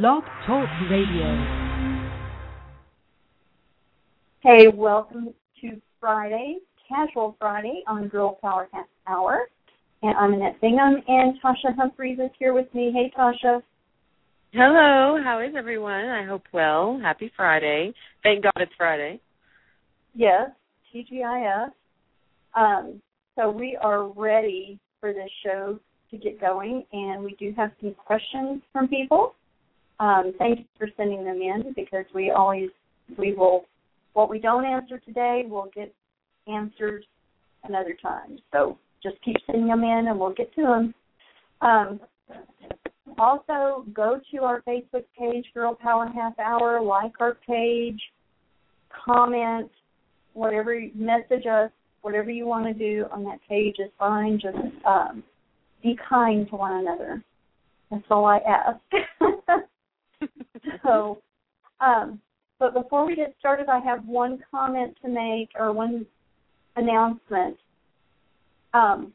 Blog Talk Radio. Hey, welcome to Friday, Casual Friday on Girl Power Half Hour. And I'm Annette Bingham, and Tasha Humphreys is here with me. Hey, Tasha. Hello, how is everyone? I hope well. Happy Friday. Thank God it's Friday. Yes, TGIF. Um, so we are ready for this show to get going, and we do have some questions from people. Um, thank you for sending them in because we always we will what we don't answer today we'll get answers another time. So just keep sending them in, and we'll get to them. Um, also, go to our Facebook page, Girl Power Half Hour, like our page, comment, whatever, message us, whatever you want to do on that page is fine. Just um, be kind to one another. That's all I ask. so, um, but before we get started, I have one comment to make or one announcement. Um,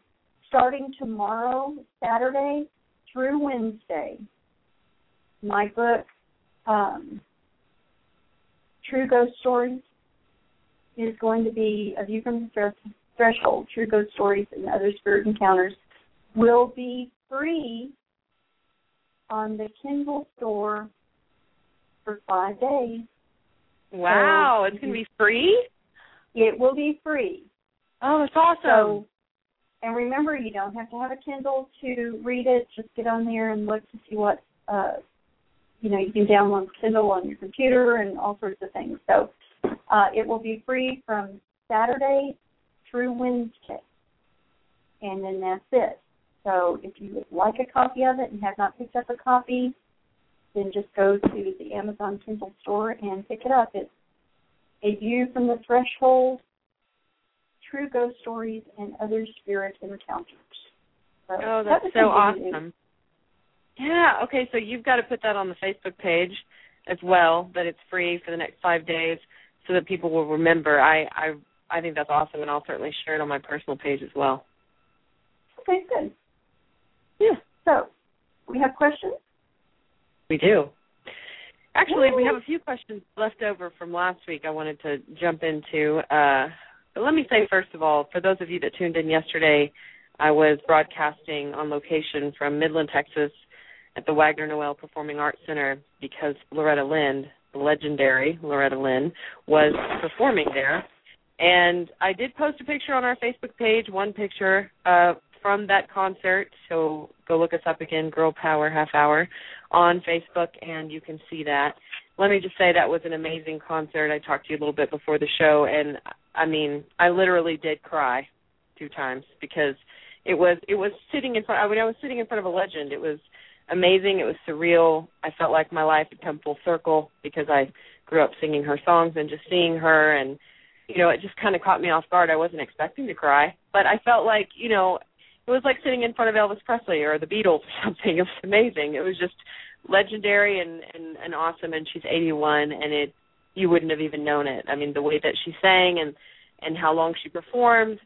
starting tomorrow, Saturday through Wednesday, my book, um, True Ghost Stories, is going to be A View from the Threshold, True Ghost Stories and Other Spirit Encounters, will be free on the Kindle store for five days. Wow, so it's going to be free? It will be free. Oh, that's awesome. So, and remember, you don't have to have a Kindle to read it. Just get on there and look to see what, uh, you know, you can download Kindle on your computer and all sorts of things. So uh, it will be free from Saturday through Wednesday. And then that's it. So if you would like a copy of it and have not picked up a copy, then just go to the Amazon Kindle store and pick it up. It's A View from the Threshold, True Ghost Stories, and Other Spirit Encounters. So oh, that's so awesome. Yeah, okay, so you've got to put that on the Facebook page as well, that it's free for the next five days so that people will remember. I, I I think that's awesome and I'll certainly share it on my personal page as well. Okay, good. Yeah. So, we have questions? We do. Actually, we have a few questions left over from last week I wanted to jump into. Uh, but let me say, first of all, for those of you that tuned in yesterday, I was broadcasting on location from Midland, Texas at the Wagner Noel Performing Arts Center because Loretta Lynn, the legendary Loretta Lynn, was performing there. And I did post a picture on our Facebook page, one picture uh, from that concert. So go look us up again, Girl Power Half Hour, on Facebook, and you can see that. Let me just say that was an amazing concert. I talked to you a little bit before the show, and I mean, I literally did cry two times because it was it was sitting in front. I mean, I was sitting in front of a legend. It was amazing. It was surreal. I felt like my life had come full circle because I grew up singing her songs and just seeing her and you know, it just kind of caught me off guard. I wasn't expecting to cry, but I felt like, you know, it was like sitting in front of Elvis Presley or the Beatles or something. It was amazing. It was just legendary and and, and awesome. And she's 81, and it you wouldn't have even known it. I mean, the way that she sang and and how long she performed,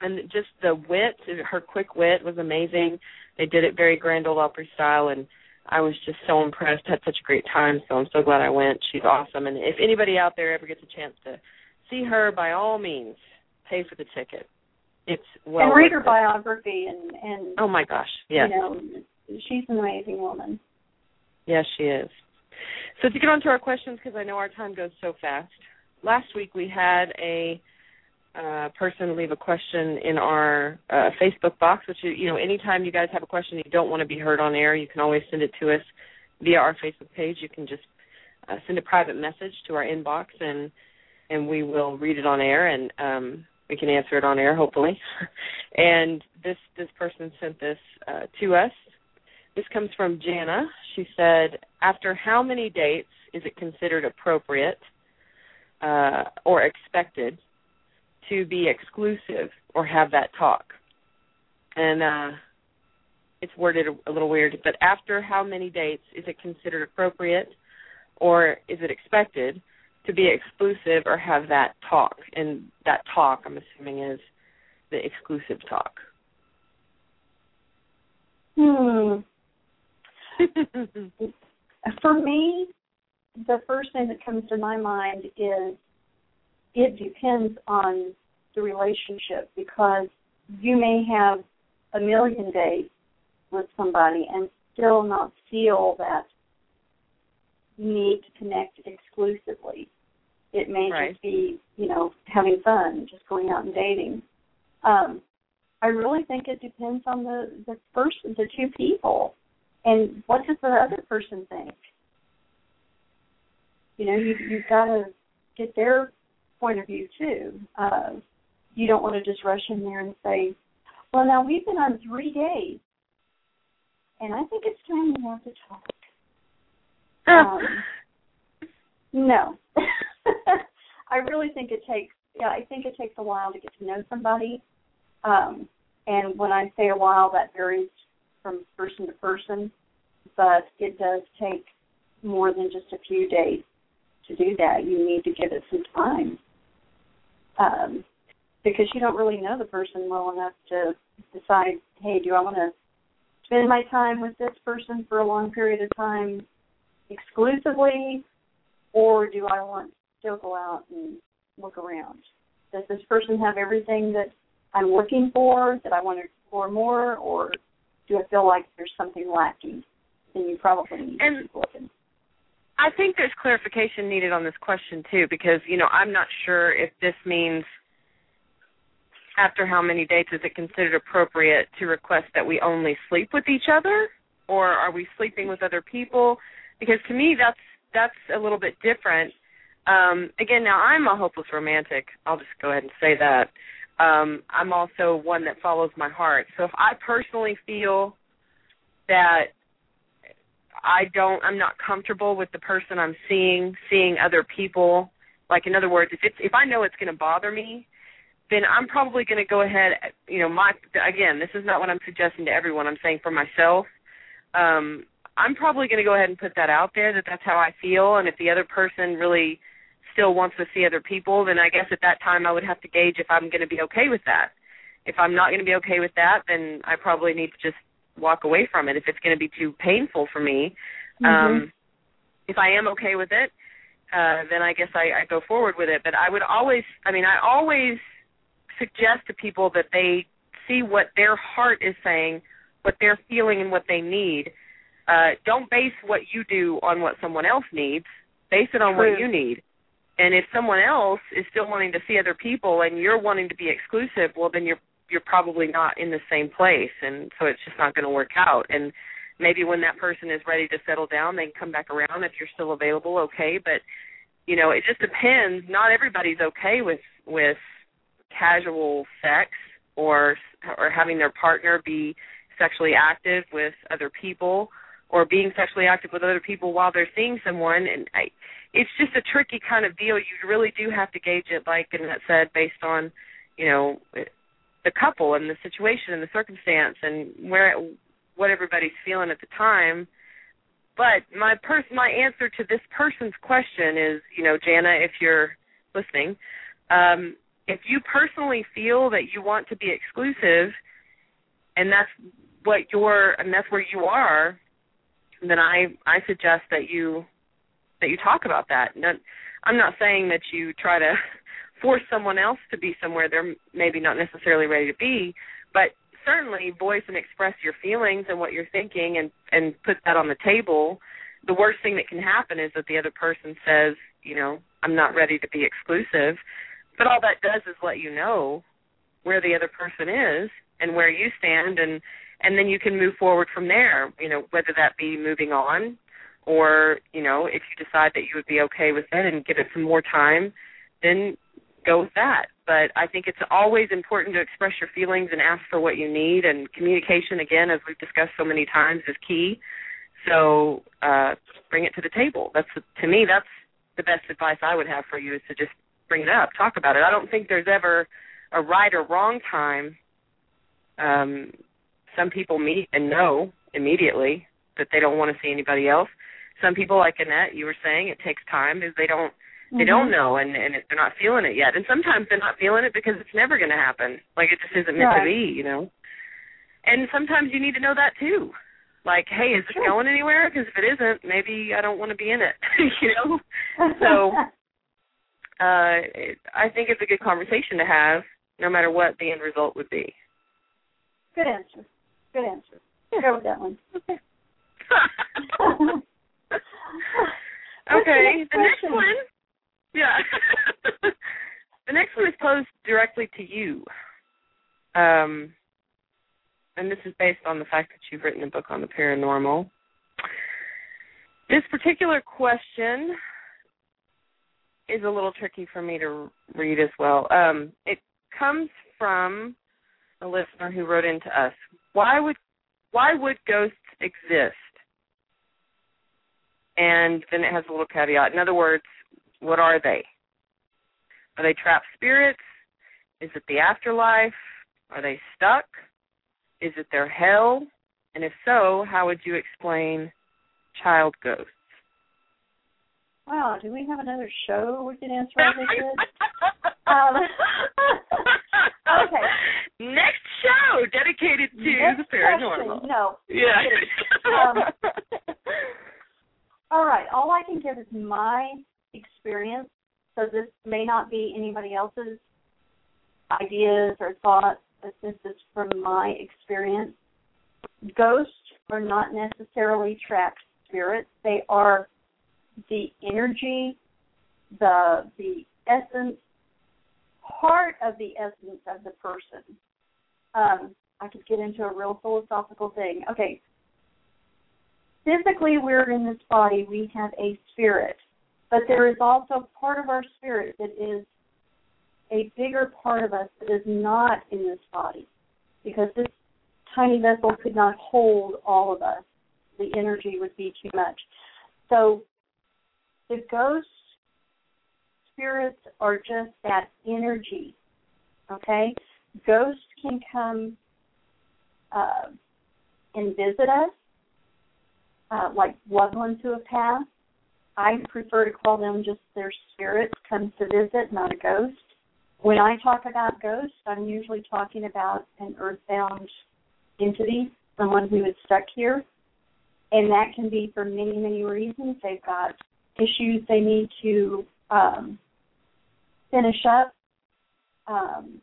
and just the wit, her quick wit was amazing. They did it very Grand Ole Opry style, and I was just so impressed. Had such a great time, so I'm so glad I went. She's awesome, and if anybody out there ever gets a chance to see her, by all means, pay for the ticket it's well and read her biography and and oh my gosh yeah you know she's an amazing woman. Yes she is. So to get on to our questions because i know our time goes so fast. Last week we had a uh, person leave a question in our uh, facebook box which you know anytime you guys have a question you don't want to be heard on air you can always send it to us via our facebook page. You can just uh, send a private message to our inbox and and we will read it on air. And um we can answer it on air hopefully. And this this person sent this uh, to us. This comes from jana. She said after how many dates is it considered appropriate uh, or expected to be exclusive or have that talk? And uh, it's worded a, a little weird but after how many dates is it considered appropriate or is it expected to be exclusive or have that talk. And that talk, I'm assuming, is the exclusive talk. Hmm. For me, the first thing that comes to my mind is it depends on the relationship because you may have a million days with somebody and still not feel that need to connect exclusively. It may right. just be, you know, having fun, just going out and dating. Um, I really think it depends on the the first the two people, and what does the other person think. You know, you you've got to get their point of view too. Uh, you don't want to just rush in there and say, "Well, now we've been on three days, and I think it's time we have to talk." Um, no, I really think it takes. Yeah, I think it takes a while to get to know somebody. Um, and when I say a while, that varies from person to person, but it does take more than just a few days to do that. You need to give it some time um, because you don't really know the person well enough to decide, hey, do I want to spend my time with this person for a long period of time exclusively, or do I want to still go out and look around? Does this person have everything that I'm looking for, that I want to explore more, or do I feel like there's something lacking? Then you probably need and, to keep looking. I think there's clarification needed on this question too, because you know I'm not sure if this means after how many dates is it considered appropriate to request that we only sleep with each other, or are we sleeping with other people? Because to me that's that's a little bit different. Um, again, now I'm a hopeless romantic. I'll just go ahead and say that. Um, I'm also one that follows my heart. So if I personally feel that I don't I'm not comfortable with the person I'm seeing, seeing other people. Like in other words, if it's if I know it's going to bother me, then I'm probably going to go ahead. You know, my again, this is not what I'm suggesting to everyone. I'm saying for myself. Um, I'm probably going to go ahead and put that out there that that's how I feel, and if the other person really still wants to see other people, then I guess at that time I would have to gauge if I'm going to be okay with that. If I'm not going to be okay with that, then I probably need to just walk away from it if it's going to be too painful for me. Mm-hmm. Um, if I am okay with it, uh, then I guess I, I go forward with it. But I would always, I mean, I always suggest to people that they see what their heart is saying, what they're feeling, and what they need. Uh, don't base what you do on what someone else needs. Base it on True. what you need. And if someone else is still wanting to see other people and you're wanting to be exclusive, well, then you're you're probably not in the same place and so it's just not going to work out and maybe when that person is ready to settle down they can come back around if you're still available okay but you know it just depends not everybody's okay with with casual sex or or having their partner be sexually active with other people or being sexually active with other people while they're seeing someone and I it's just a tricky kind of deal you really do have to gauge it like Annette said based on you know the couple and the situation and the circumstance and where what everybody's feeling at the time. But my pers- my answer to this person's question is, you know, Jana, if you're listening, um, if you personally feel that you want to be exclusive, and that's what you're and that's where you are, then I I suggest that you that you talk about that. Not, I'm not saying that you try to force someone else to be somewhere they're maybe not necessarily ready to be, but certainly voice and express your feelings and what you're thinking and and put that on the table. The worst thing that can happen is that the other person says, you know, I'm not ready to be exclusive. But all that does is let you know where the other person is and where you stand and and then you can move forward from there, you know, whether that be moving on or, you know, if you decide that you would be okay with it and give it some more time, then go with that. But I think it's always important to express your feelings and ask for what you need. And communication, again, as we've discussed so many times, is key. So uh, bring it to the table. That's to me, that's the best advice I would have for you is to just bring it up, talk about it. I don't think there's ever a right or wrong time. Um, some people meet and know immediately that they don't want to see anybody else. Some people, like Annette, you were saying, it takes time because they don't they Mm-hmm. don't know and and they're not feeling it yet and sometimes they're not feeling it because it's never going to happen like it just isn't meant Right. to be you know and sometimes you need to know that too like, hey, is this going anywhere? Because if it isn't, maybe I don't want to be in it. you know. So, uh, it, I think it's a good conversation to have, no matter what the end result would be. Good answer. Good answer. Go with that one. Okay. okay. The next one. Yeah. the next one is posed directly to you. Um, and this is based on the fact that you've written a book on the paranormal. This particular question is a little tricky for me to read as well. Um, it comes from a listener who wrote in to us. Why would why would ghosts exist? And then it has a little caveat. In other words, what are they? Are they trapped spirits? Is it the afterlife? Are they stuck? Is it their hell? And if so, how would you explain child ghosts? Wow, do we have another show we can answer all this? um, okay. Next show dedicated to Next the paranormal. Question. No. Yeah. Um, all right. All I can give is my experience. So this may not be anybody else's ideas or thoughts, but this is from my experience. Ghosts are not necessarily trapped spirits. They are the energy, the the essence, part of the essence of the person. Um, I could get into a real philosophical thing. Okay. Physically, we're in this body. We have a spirit, but there is also part of our spirit that is a bigger part of us that is not in this body, because this tiny vessel could not hold all of us. The energy would be too much. So the ghost spirits are just that energy. Okay? Ghosts can come uh, and visit us, uh, like loved ones who have passed. I prefer to call them just their spirits comes to visit, not a ghost. When I talk about ghosts, I'm usually talking about an earthbound entity, someone who is stuck here. And that can be for many, many reasons. They've got issues they need to um, finish up. Um,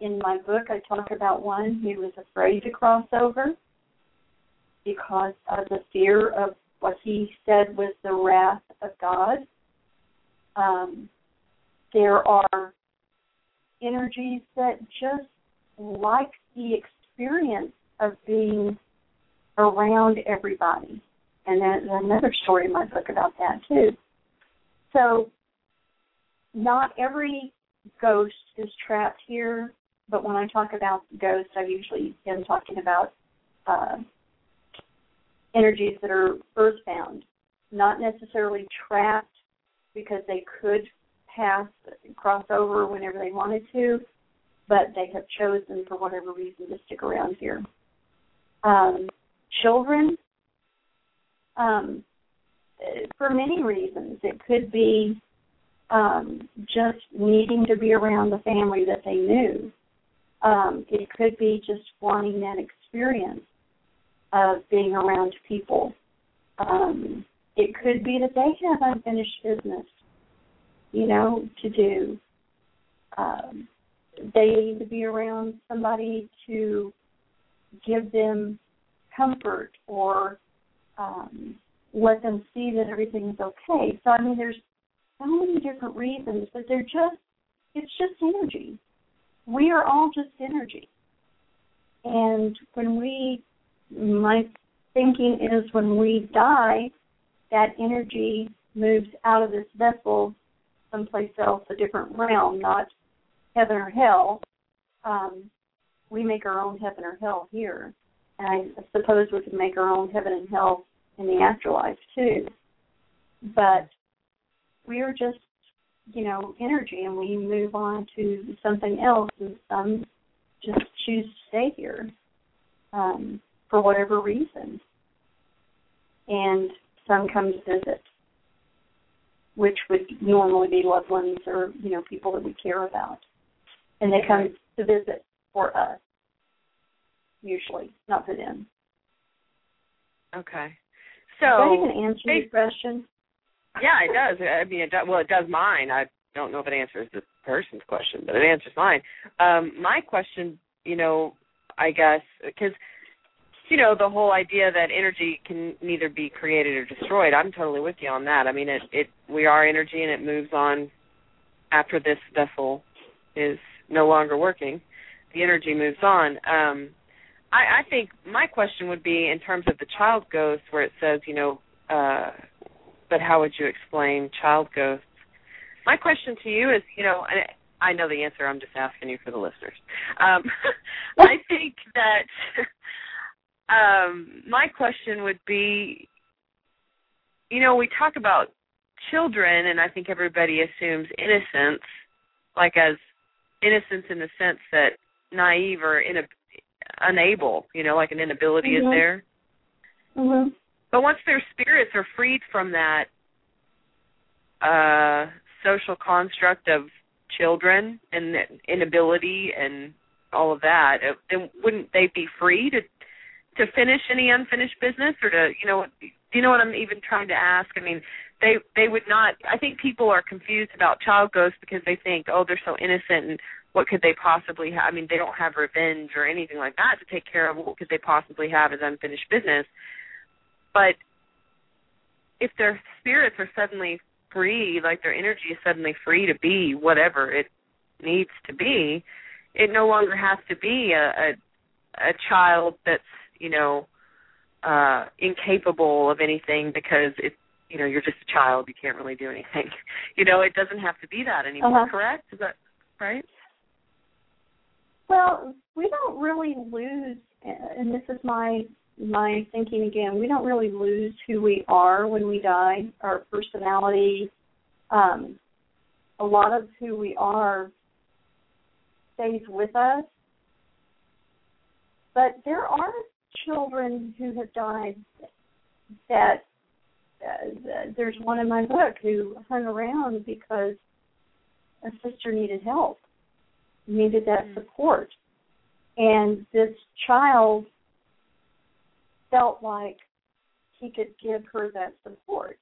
in my book, I talk about one who was afraid to cross over because of the fear of what he said was the wrath of God. Um, there are energies that just like the experience of being around everybody. And there's another story in my book about that too. So not every ghost is trapped here, but when I talk about ghosts, I usually am talking about uh, energies that are earthbound, not necessarily trapped because they could pass, cross over whenever they wanted to, but they have chosen for whatever reason to stick around here. Um, children, um, for many reasons, it could be um, just needing to be around the family that they knew. Um, it could be just wanting that experience of being around people. Um, it could be that they have unfinished business, you know, to do. Um, they need to be around somebody to give them comfort or um, let them see that everything's okay. So I mean, there's so many different reasons, but they're just it's just energy. We are all just energy. And when we my thinking is when we die, that energy moves out of this vessel someplace else, a different realm, not heaven or hell. Um, we make our own heaven or hell here. And I suppose we can make our own heaven and hell in the afterlife too. But we are just, you know, energy and we move on to something else and some just choose to stay here um, for whatever reason. And some come to visit, which would normally be loved ones or, you know, people that we care about. And they come to visit for us, usually, not for them. Okay. So Does that even answer your question? Yeah, it does. I mean, it does, well, it does mine. I don't know if it answers the person's question, but it answers mine. Um, my question, you know, I guess, because you know the whole idea that energy can neither be created or destroyed. I'm totally with you on that. I mean, it it we are energy and it moves on after this vessel is no longer working. The energy moves on. Um, I, I think my question would be in terms of the child ghost, where it says, you know, uh, but how would you explain child ghosts? My question to you is, you know, and I know the answer. I'm just asking you for the listeners. Um, I think that um, my question would be, you know, we talk about children, and I think everybody assumes innocence, like as innocence in the sense that naive or in a, unable, you know, like an inability mm-hmm. is there. Mm-hmm. But once their spirits are freed from that uh social construct of children and inability and all of that, then wouldn't they be free to to finish any unfinished business or to you know do you know what I'm even trying to ask? I mean, they they would not. I think people are confused about child ghosts because they think oh they're so innocent and what could they possibly have? I mean, they don't have revenge or anything like that to take care of. What could they possibly have as unfinished business? But if their spirits are suddenly free, like their energy is suddenly free to be whatever it needs to be, it no longer has to be a a, a child that's you know uh incapable of anything because it you know you're just a child. You can't really do anything. You know it doesn't have to be that anymore uh-huh. correct? Is that right? Well we don't really lose and this is my my thinking again we don't really lose who we are when we die our personality um a lot of who we are stays with us but there are children who have died that uh, there's one in my book who hung around because a sister needed help, needed that mm. support. And this child felt like he could give her that support.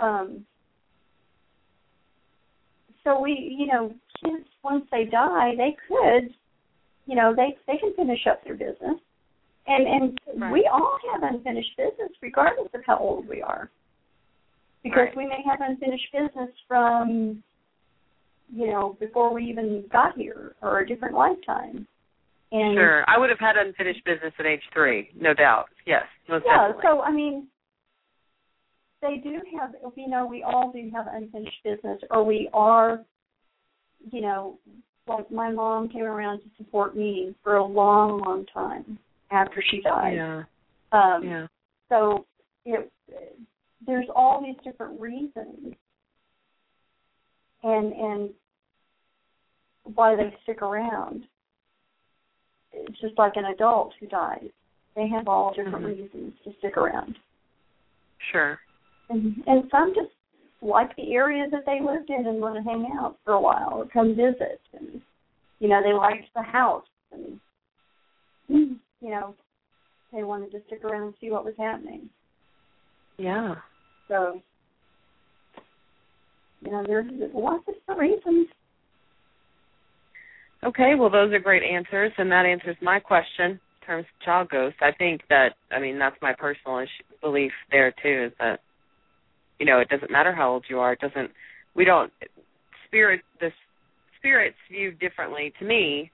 Um, so we, you know, kids once they die, they could, you know, they they can finish up their business and and right. we all have unfinished business regardless of how old we are. Because right. we may have unfinished business from you know, before we even got here or a different lifetime. And sure. I would have had unfinished business at age three, no doubt. Yes. Most yeah, definitely. so I mean they do have you know, we all do have unfinished business or we are you know, like my mom came around to support me for a long, long time after she died. Yeah. Um, yeah. So it, there's all these different reasons, and and why they stick around. It's just like an adult who dies; they have all different mm-hmm. reasons to stick around. Sure. And and some just like the area that they lived in and want to hang out for a while or come visit, and you know they liked the house and you know, they wanted to stick around and see what was happening. Yeah. So, you know, there's lots of reasons. Okay, well, those are great answers, and that answers my question in terms of child ghosts. I think that, I mean, that's my personal issue, belief there too, is that, you know, it doesn't matter how old you are. It doesn't. We don't. Spirit. The spirits viewed differently to me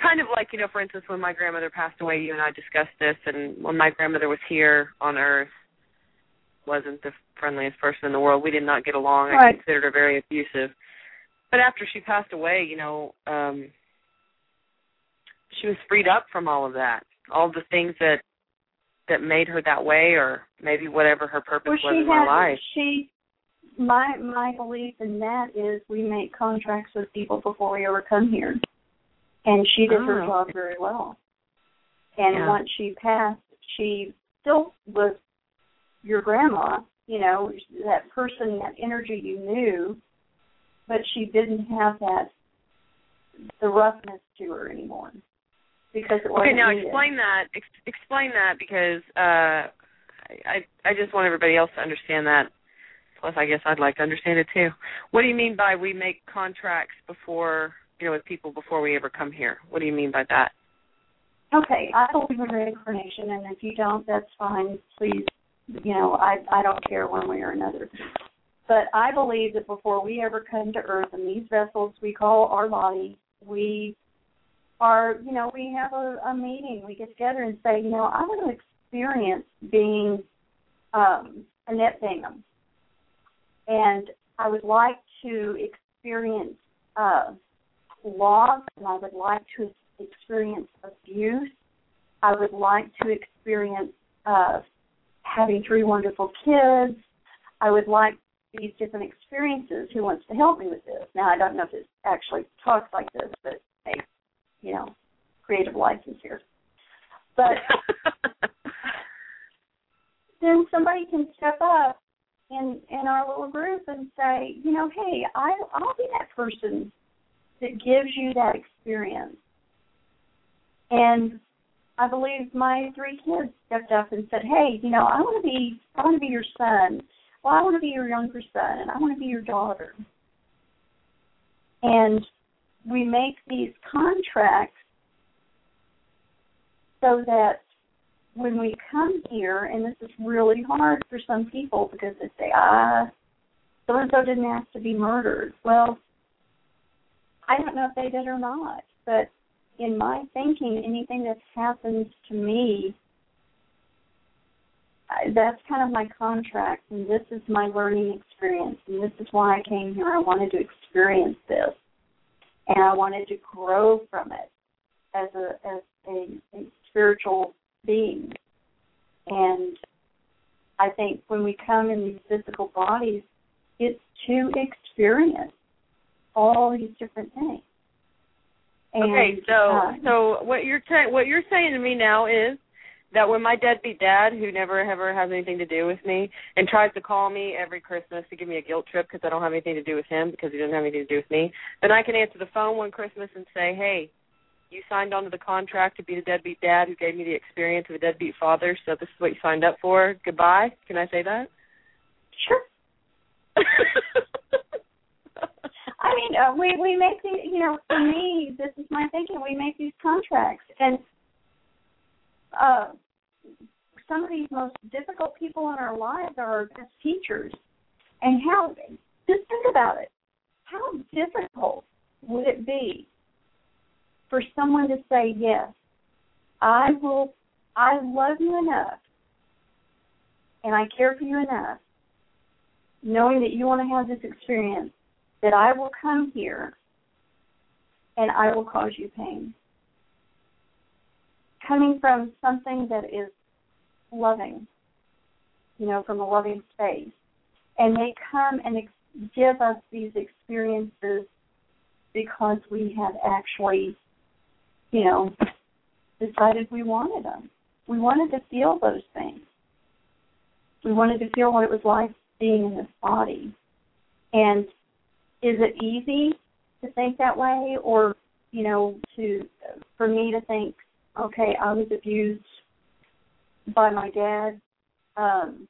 kind of like you know for instance when my grandmother passed away you and i discussed this and when my grandmother was here on earth wasn't the friendliest person in the world we did not get along right. i considered her very abusive but after she passed away you know um she was freed up from all of that all the things that that made her that way or maybe whatever her purpose well, was in her life she my my belief in that is we make contracts with people before we ever come here and she did oh. her job very well. And yeah. once she passed, she still was your grandma, you know, that person, that energy you knew, but she didn't have that the roughness to her anymore. because it wasn't okay. Now needed. explain that. Ex- explain that because uh, I I just want everybody else to understand that. Plus, I guess I'd like to understand it too. What do you mean by we make contracts before you know with people before we ever come here? What do you mean by that? Okay, I believe in reincarnation, and if you don't, that's fine. Please, you know, I I don't care one way or another. But I believe that before we ever come to Earth in these vessels we call our body, we are, you know, we have a, a meeting. We get together and say, you know, I want to experience being um, Annette Bingham, and I would like to experience uh, loss, and I would like to experience abuse. I would like to experience uh, having three wonderful kids. I would like these different experiences. Who wants to help me with this? Now, I don't know if it actually talks like this, but hey, you know, creative license here. But then somebody can step up in in our little group and say, you know, hey, I I'll be that person that gives you that experience. And I believe my three kids stepped up and said, "Hey, you know, I want to be, I want to be your son. Well, I want to be your younger son, and I want to be your daughter." And we make these contracts so that when we come here, and this is really hard for some people because they say, "Ah, so and so didn't ask to be murdered." Well, I don't know if they did or not, but in my thinking, anything that's happened to me, that's kind of my contract, and this is my learning experience, and this is why I came here. I wanted to experience this, and I wanted to grow from it as a as a, a spiritual being. And I think when we come in these physical bodies, it's to experience all these different things. And, okay, so uh, so what you're ta- what you're saying to me now is that when my deadbeat dad, who never ever has anything to do with me, and tries to call me every Christmas to give me a guilt trip because I don't have anything to do with him because he doesn't have anything to do with me, then I can answer the phone one Christmas and say, "Hey, you signed onto the contract to be the deadbeat dad who gave me the experience of a deadbeat father, so this is what you signed up for. Goodbye." Can I say that? Sure. I mean, uh, we we make these. You know, for me, this is my thinking. We make these contracts, and uh, some of these most difficult people in our lives are our best teachers. And how? Just think about it. How difficult would it be for someone to say yes? I will. I love you enough, and I care for you enough, knowing that you want to have this experience that I will come here and I will cause you pain. Coming from something that is loving, you know, from a loving space. And they come and ex- give us these experiences because we have actually, you know, decided we wanted them. We wanted to feel those things. We wanted to feel what it was like being in this body. And is it easy to think that way or you know to for me to think okay i was abused by my dad um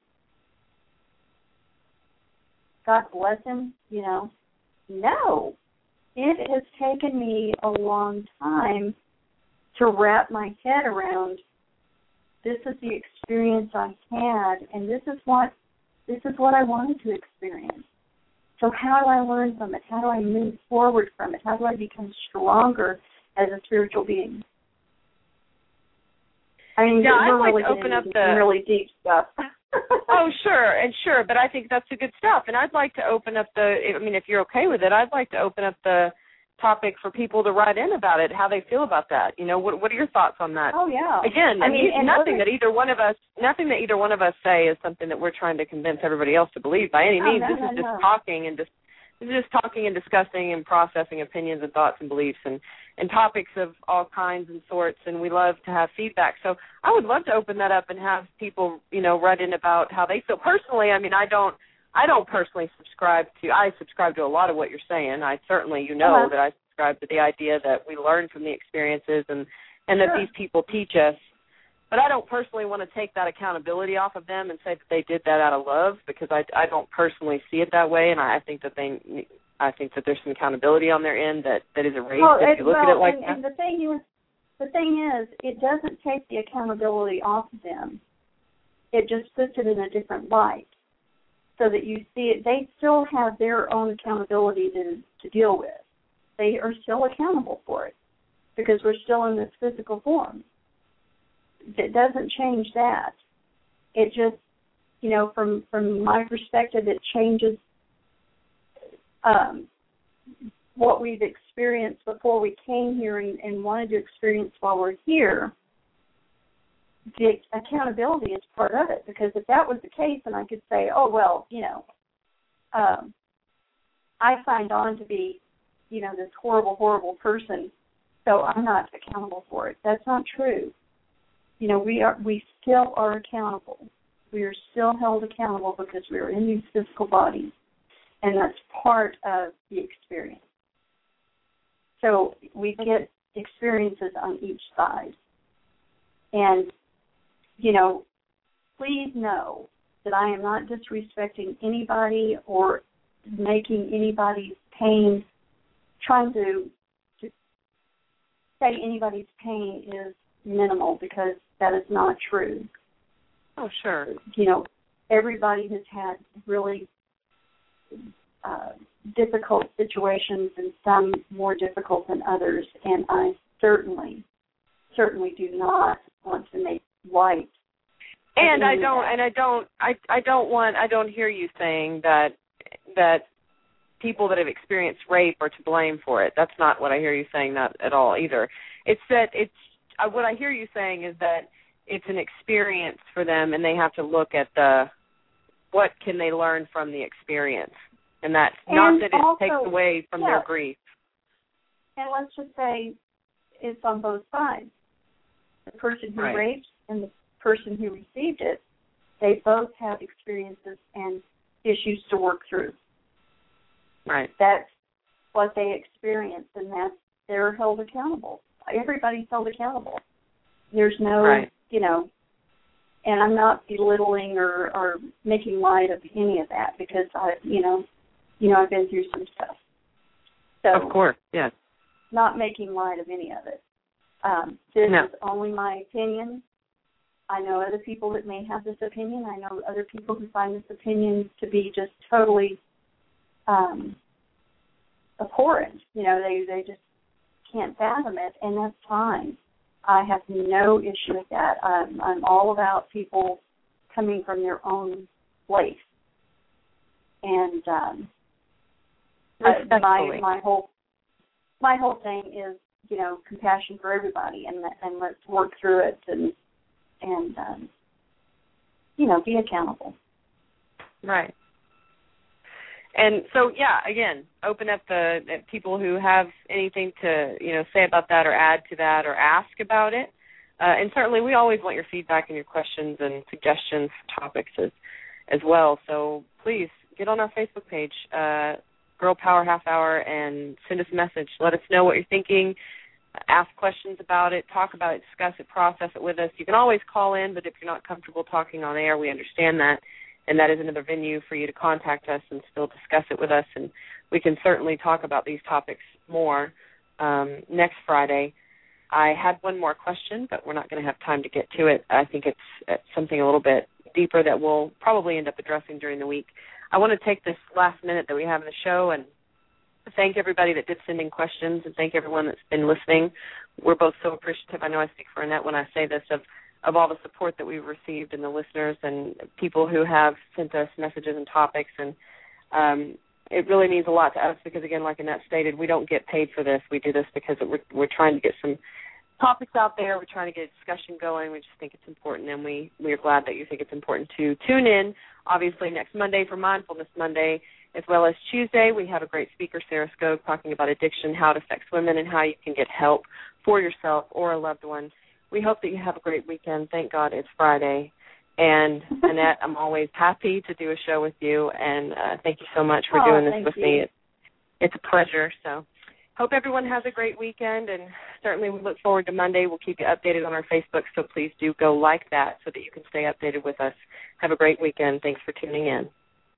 god bless him you know no it has taken me a long time to wrap my head around this is the experience i had and this is what this is what i wanted to experience so how do I learn from it? How do I move forward from it? How do I become stronger as a spiritual being? I mean, yeah, we're I'd really like to open up the really deep stuff. oh, sure, and sure, but I think that's the good stuff. And I'd like to open up the. I mean, if you're okay with it, I'd like to open up the topic for people to write in about it, how they feel about that. You know, what what are your thoughts on that? Oh yeah. Again, I mean, nothing other, that either one of us, nothing that either one of us say is something that we're trying to convince everybody else to believe by any Oh, means. no, this no, is just talking and just just talking and discussing and processing opinions and thoughts and beliefs and and topics of all kinds and sorts. And we love to have feedback. So I would love to open that up and have people, you know, write in about how they feel personally. I mean, I don't. I don't personally subscribe to. I subscribe to a lot of what you're saying. I certainly, you know, Uh-huh. that I subscribe to the idea that we learn from the experiences and and that these people teach us. But I don't personally want to take that accountability off of them and say that they did that out of love because I I don't personally see it that way, and I, think that they I think that there's some accountability on their end that that is erased well, if you look well, at it like and, that. and the thing is, the thing is, it doesn't take the accountability off of them. It just puts it in a different light, so that you see it. They still have their own accountability to to deal with. They are still accountable for it because we're still in this physical form. It doesn't change that. It just, you know, from from my perspective, it changes um, what we've experienced before we came here and, and wanted to experience while we're here. The accountability is part of it because if that was the case, then I could say, oh well, you know, um, I signed on to be, you know, this horrible, horrible person, so I'm not accountable for it. That's not true. You know, we are we still are accountable. We are still held accountable because we are in these physical bodies, and that's part of the experience. So we get experiences on each side. And, you know, please know that I am not disrespecting anybody or making anybody's pain, trying to, to say anybody's pain is minimal because that is not true. Oh, sure. You know, everybody has had really uh, difficult situations and some more difficult than others, and I certainly, certainly do not want to make light. And I don't that. and I don't I I don't want I don't hear you saying that that people that have experienced rape are to blame for it. That's not what I hear you saying that at all either. It's that it's uh, what I hear you saying is that it's an experience for them and they have to look at the what can they learn from the experience. And that's not And that it also- takes away from yeah. their grief. And let's just say it's on both sides. The person who Right. raped and the person who received it, they both have experiences and issues to work through. Right. That's what they experience, and that's they're held accountable. Everybody's held accountable. There's no, Right. you know, and I'm not belittling or or making light of any of that because I, you know, you know, I've been through some stuff. So Of course, yes. not making light of any of it. Um, this No. is only my opinion. I know other people that may have this opinion. I know other people who find this opinion to be just totally um, abhorrent. You know, they they just can't fathom it, and that's fine. I have no issue with that. I'm I'm all about people coming from their own place, and um, uh, my my whole my whole thing is you know compassion for everybody and and let's work through it and and um, you know be accountable. Right. And so, yeah, again, open up the at people who have anything to you know say about that or add to that or ask about it. Uh, and certainly, we always want your feedback and your questions and suggestions for topics as as well. So please get on our Facebook page, uh, Girl Power Half Hour, and send us a message. Let us know what you're thinking. Ask questions about it, talk about it, discuss it, process it with us. You can always call in, but if you're not comfortable talking on air, we understand that and that is another venue for you to contact us and still discuss it with us and we can certainly talk about these topics more um, next friday. I had one more question but we're not going to have time to get to it. I think it's, it's something a little bit deeper that we'll probably end up addressing during the week. I want to take this last minute that we have in the show and thank everybody that did send in questions and thank everyone that's been listening. We're both so appreciative. I know i speak for annette when i say this of of all the support that we've received and the listeners and people who have sent us messages and topics and um, it really means a lot to us because again like Annette stated we don't get paid for this. We do this because we're, we're trying to get some topics out there. We're trying to get a discussion going. We just think it's important and we we are glad that you think it's important to tune in. Obviously next Monday for mindfulness Monday as well as Tuesday we have a great speaker Sarah Skog talking about addiction how it affects women and how you can get help for yourself or a loved one we hope that you have a great weekend. Thank God it's Friday. And Annette, I'm always happy to do a show with you, and uh, thank you so much for Oh, doing this with you. me. It's, it's a pleasure. So, hope everyone has a great weekend, and certainly we look forward to Monday. We'll keep you updated on our Facebook, so please do go like that so that you can stay updated with us. Have a great weekend. Thanks for tuning in.